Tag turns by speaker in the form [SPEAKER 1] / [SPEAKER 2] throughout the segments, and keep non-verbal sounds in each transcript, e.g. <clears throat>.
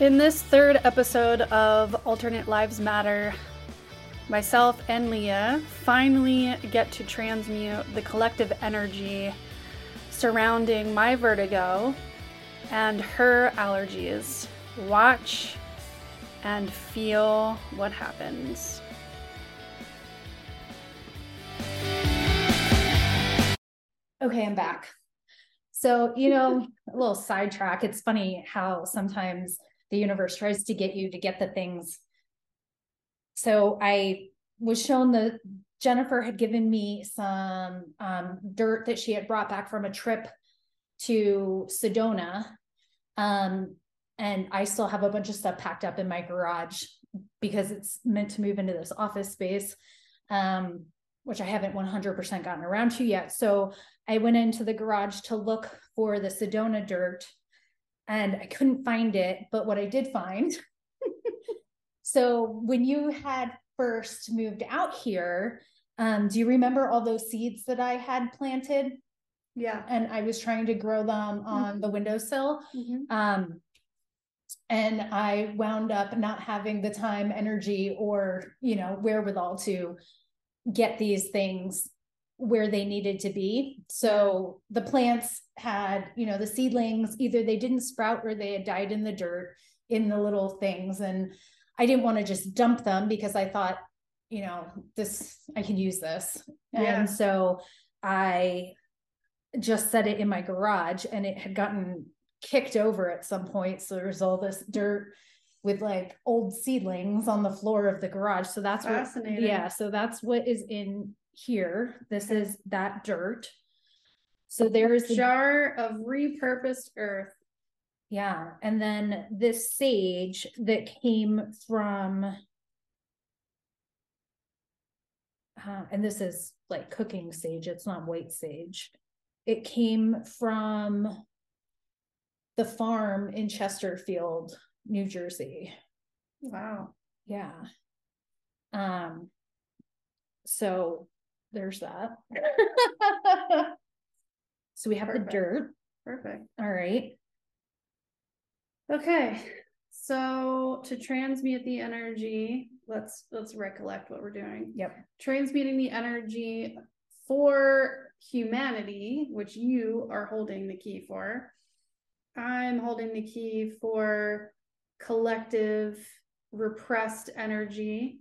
[SPEAKER 1] In this third episode of Alternate Lives Matter, myself and Leia finally get to transmute the collective energy surrounding my vertigo and her allergies. Watch and feel what happens.
[SPEAKER 2] Okay, I'm back. So, you know, a little sidetrack. It's funny how sometimes the universe tries to get you to get the things. So I was shown the Jenifer had given me some um, dirt that she had brought back from a trip to Sedona. Um, and I still have a bunch of stuff packed up in my garage because it's meant to move into this office space, um, which I haven't 100% gotten around to yet. So I went into the garage to look for the Sedona dirt and I couldn't find it. But what I did find <laughs> so when you had first moved out here, um, do you remember all those seeds that I had planted?
[SPEAKER 1] Yeah.
[SPEAKER 2] And I was trying to grow them on
[SPEAKER 1] Mm-hmm.
[SPEAKER 2] the windowsill. Um, and I wound up not having the time, energy, or you know, wherewithal to get these things where they needed to be. So the plants had, you know, the seedlings either they didn't sprout or they had died in the dirt in the little things. And I didn't want to just dump them because I thought, you know, this I can use this.
[SPEAKER 1] Yeah.
[SPEAKER 2] And so I just set it in my garage and it had gotten kicked over at some point. So there's all this dirt with like old seedlings on the floor of the garage. So that's what,
[SPEAKER 1] Fascinating.
[SPEAKER 2] yeah. So that's what is in here. This is that dirt. So there's the
[SPEAKER 1] Jar of repurposed earth.
[SPEAKER 2] yeah. And then this sage that came from, uh, and this is like cooking sage, it's not white sage. It came from the farm in Chesterfield, New Jersey.
[SPEAKER 1] Wow.
[SPEAKER 2] Yeah. Um, so there's that. <laughs> so we have
[SPEAKER 1] Perfect.
[SPEAKER 2] the dirt.
[SPEAKER 1] Perfect.
[SPEAKER 2] All right.
[SPEAKER 1] Okay. So to transmute the energy, let's let's recollect what we're doing.
[SPEAKER 2] Yep.
[SPEAKER 1] Transmuting the energy for humanity, which you are holding the key for. I'm holding the key for collective repressed energy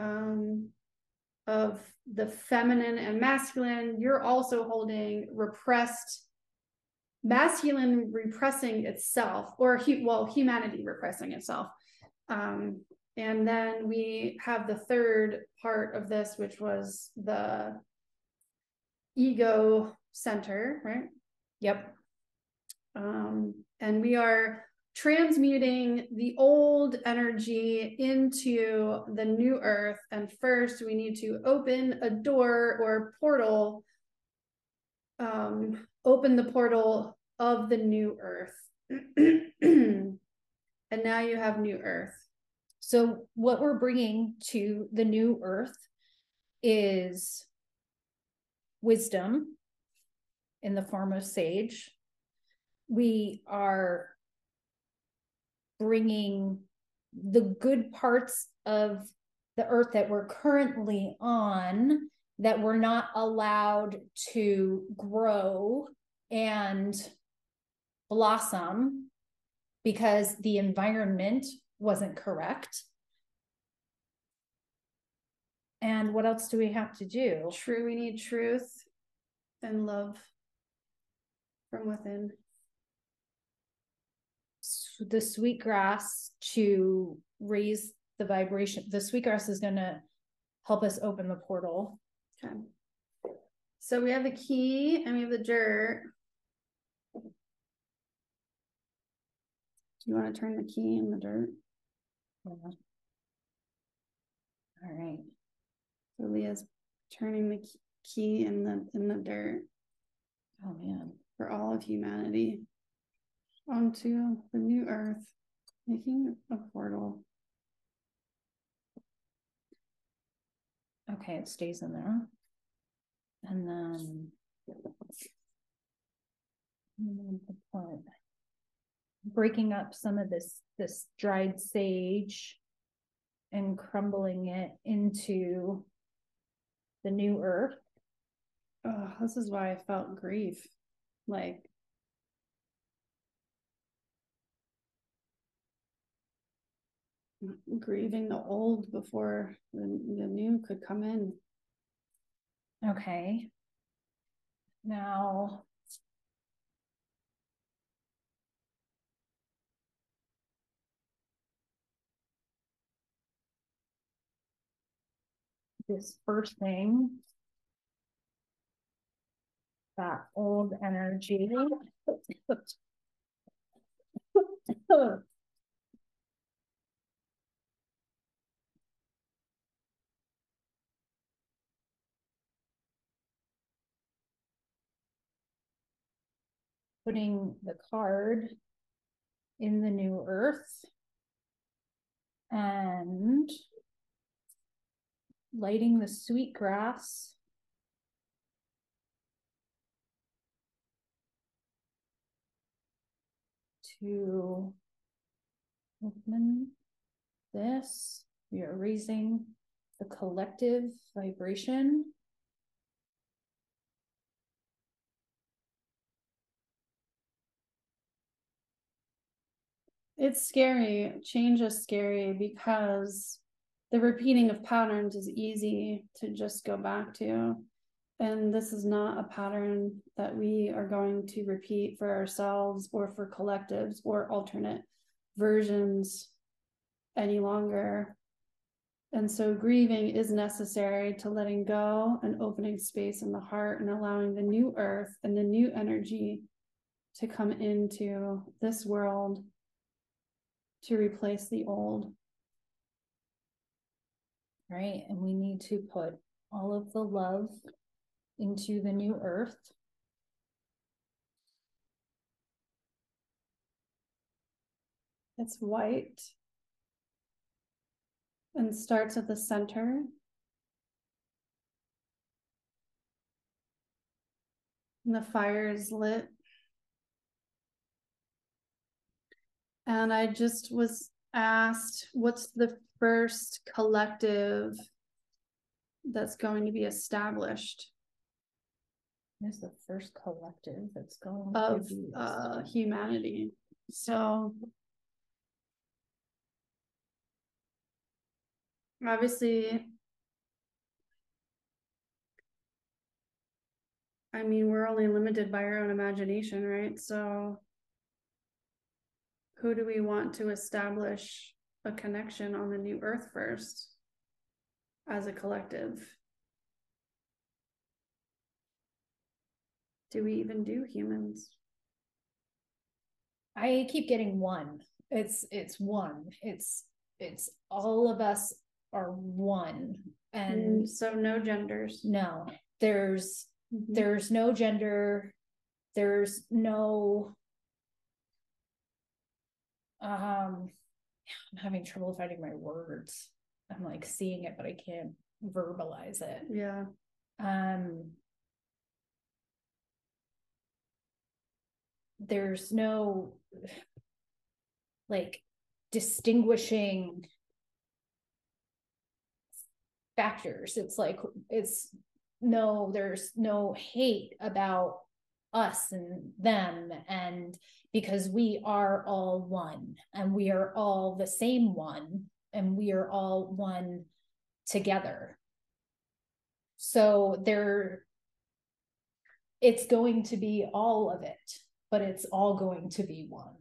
[SPEAKER 1] um, of the feminine and masculine. You're also holding repressed masculine repressing itself or hu- well humanity repressing itself um and then we have the third part of this which was the ego center right
[SPEAKER 2] Yep.
[SPEAKER 1] um and we are transmuting the old energy into the new earth. And first we need to open a door or portal um open the portal of the new earth. <clears throat> And now you have new earth.
[SPEAKER 2] So what we're bringing to the new earth is wisdom in the form of sage. We are bringing the good parts of the earth that we're currently on that we're not allowed to grow and blossom because the environment wasn't correct. And what else do we have to do?
[SPEAKER 1] true we need truth and love from within
[SPEAKER 2] S- sweet grass to raise the vibration. The sweet grass is going to help us open the portal.
[SPEAKER 1] okay so we have the key and we have the dirt do you want to turn the key in the dirt Yeah.
[SPEAKER 2] All right.
[SPEAKER 1] so leia's turning the key in the in the dirt
[SPEAKER 2] Oh, man.
[SPEAKER 1] for all of humanity onto the new earth, making a portal.
[SPEAKER 2] Okay, it stays in there. And then. the part. breaking up some of this, this dried sage and crumbling it into the new earth.
[SPEAKER 1] Oh, this is why I felt grief. Like grieving the old before the, the new could come in.
[SPEAKER 2] Okay. Now. This first thing. That old energy. <laughs> putting the card in the new earth and lighting the sweet grass to open this. We are raising the collective vibration
[SPEAKER 1] It's scary. Change is scary because the repeating of patterns is easy to just go back to. And this is not a pattern that we are going to repeat for ourselves or for collectives or alternate versions any longer. And so grieving is necessary to letting go and opening space in the heart and allowing the new earth and the new energy to come into this world to replace the old.
[SPEAKER 2] Right. And we need to put all of the love into the new earth.
[SPEAKER 1] It's white and starts at the center. And the fire is lit And I just was asked, what's the first collective that's going to be established?
[SPEAKER 2] Is the first collective that's going
[SPEAKER 1] of uh, humanity. So obviously I mean we're only limited by our own imagination, right? So who do we want to establish a connection on the new earth first as a collective? Do we even do humans?
[SPEAKER 2] I keep getting one. It's it's one. It's it's all of us are one. And
[SPEAKER 1] mm, so no genders.
[SPEAKER 2] No. There's mm-hmm. there's no gender. There's no um i'm having trouble finding my words. I'm like seeing it but i can't verbalize it.
[SPEAKER 1] Yeah.
[SPEAKER 2] Um there's no like distinguishing factors. It's like it's no there's no hate about us and them and because we are all one and we are all the same one and we are all one together. So there it's going to be all of it but it's all going to be one.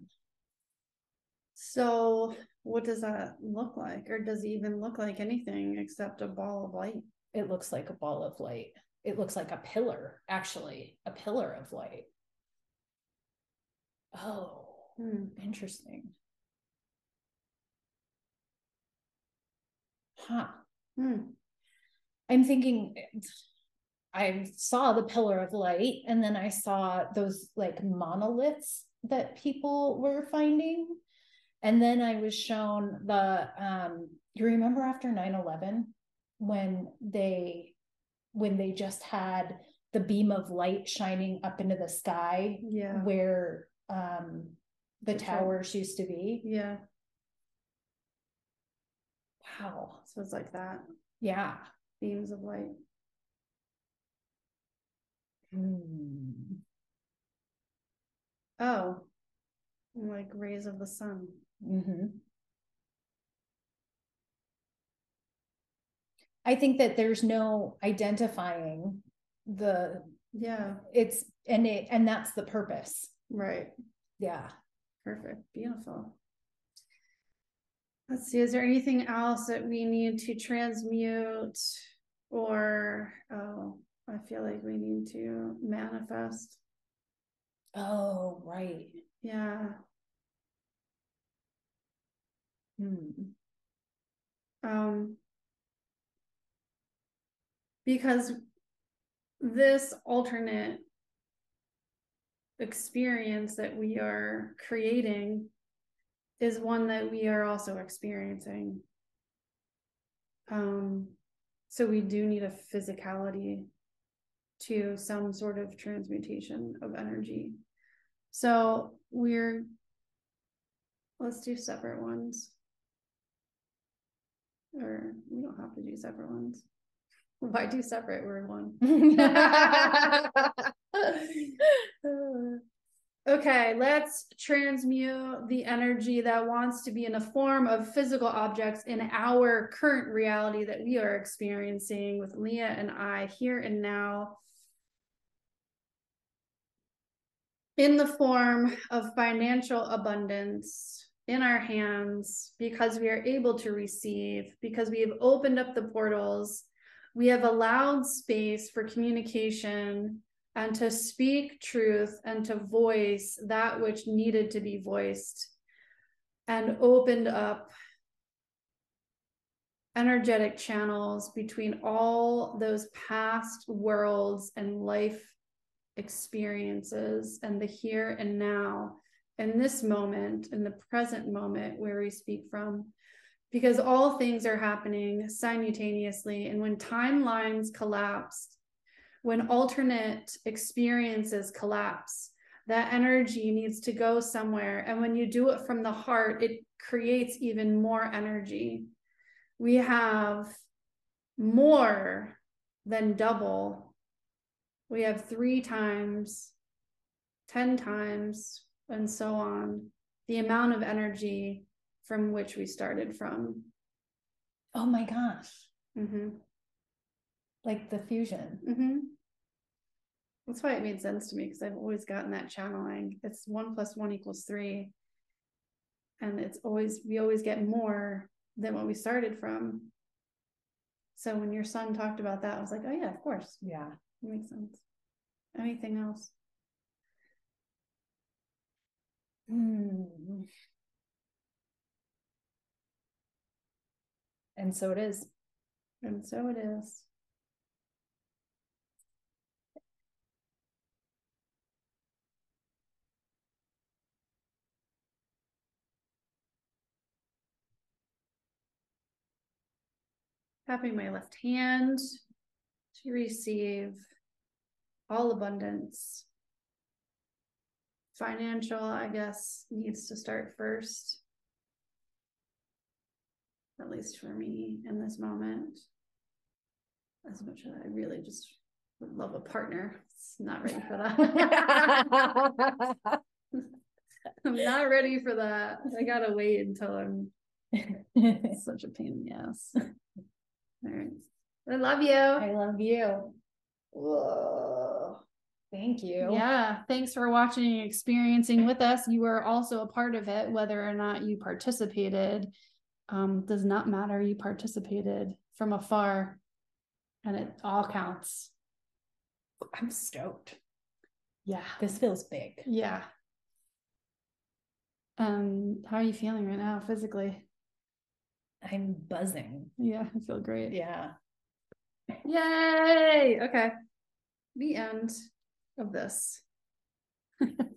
[SPEAKER 1] So what does that look like or does it even look like anything except a ball of light?
[SPEAKER 2] It looks like a ball of light it looks like a pillar actually a pillar of light oh hmm. interesting huh hmm. i'm thinking i saw the pillar of light and then i saw those like monoliths that people were finding and then i was shown the um you remember after 9-11 when they when they just had the beam of light shining up into the sky
[SPEAKER 1] yeah
[SPEAKER 2] where um the towers used to be.
[SPEAKER 1] Yeah.
[SPEAKER 2] Wow.
[SPEAKER 1] So it's like that.
[SPEAKER 2] Yeah.
[SPEAKER 1] Beams of light.
[SPEAKER 2] Hmm.
[SPEAKER 1] Oh. Like rays of the sun.
[SPEAKER 2] Mm-hmm. I think that there's no identifying the,
[SPEAKER 1] Yeah.
[SPEAKER 2] it's, and it, and that's the purpose.
[SPEAKER 1] Right.
[SPEAKER 2] Yeah.
[SPEAKER 1] Perfect. Beautiful. Let's see, is there anything else that we need to transmute or, oh, I feel like we need to manifest.
[SPEAKER 2] Oh, right.
[SPEAKER 1] Yeah.
[SPEAKER 2] Hmm.
[SPEAKER 1] Um, because this alternate experience that we are creating is one that we are also experiencing. Um, so we do need a physicality to some sort of transmutation of energy. So we're, let's do separate ones. Or we don't have to do separate ones. Why do separate? We're one. <laughs> <laughs> Okay, let's transmute the energy that wants to be in the form of physical objects in our current reality that we are experiencing with Leia and I here and now. In the form of financial abundance in our hands because we are able to receive, because we have opened up the portals, we have allowed space for communication and to speak truth and to voice that which needed to be voiced and opened up energetic channels between all those past worlds and life experiences and the here and now in this moment in the present moment where we speak from because all things are happening simultaneously and when timelines collapse, when alternate experiences collapse, that energy needs to go somewhere. And when you do it from the heart, it creates even more energy. We have more than double. We have three times, 10 times, and so on, the amount of energy from which we started from.
[SPEAKER 2] Oh my gosh.
[SPEAKER 1] Mm-hmm.
[SPEAKER 2] Like the fusion.
[SPEAKER 1] Mm-hmm. That's why it made sense to me because I've always gotten that channeling. It's one plus one equals three. And it's always, we always get more than what we started from. So when your son talked about that, I was like, oh, yeah, of course.
[SPEAKER 2] Yeah.
[SPEAKER 1] It makes sense. Anything else?
[SPEAKER 2] Hmm. And so it is.
[SPEAKER 1] And so it is. Tapping my left hand to receive all abundance. Financial, I guess, needs to start first. At least for me in this moment. As much as I really just would love a partner, it's not ready for that. <laughs> <laughs> I'm not ready for that. I gotta wait until I'm <laughs> such a pain in the ass. All right. I love you.
[SPEAKER 2] I love you. Whoa. Thank you.
[SPEAKER 1] Yeah, thanks for watching and experiencing with us. You were also a part of it, whether or not you participated. Um, does not matter. You participated from afar, and it all counts.
[SPEAKER 2] I'm stoked.
[SPEAKER 1] Yeah.
[SPEAKER 2] This feels big.
[SPEAKER 1] Yeah. Um, how are you feeling right now physically?
[SPEAKER 2] I'm buzzing.
[SPEAKER 1] Yeah, I feel great.
[SPEAKER 2] Yeah.
[SPEAKER 1] Yay! Okay. The end of this. <laughs>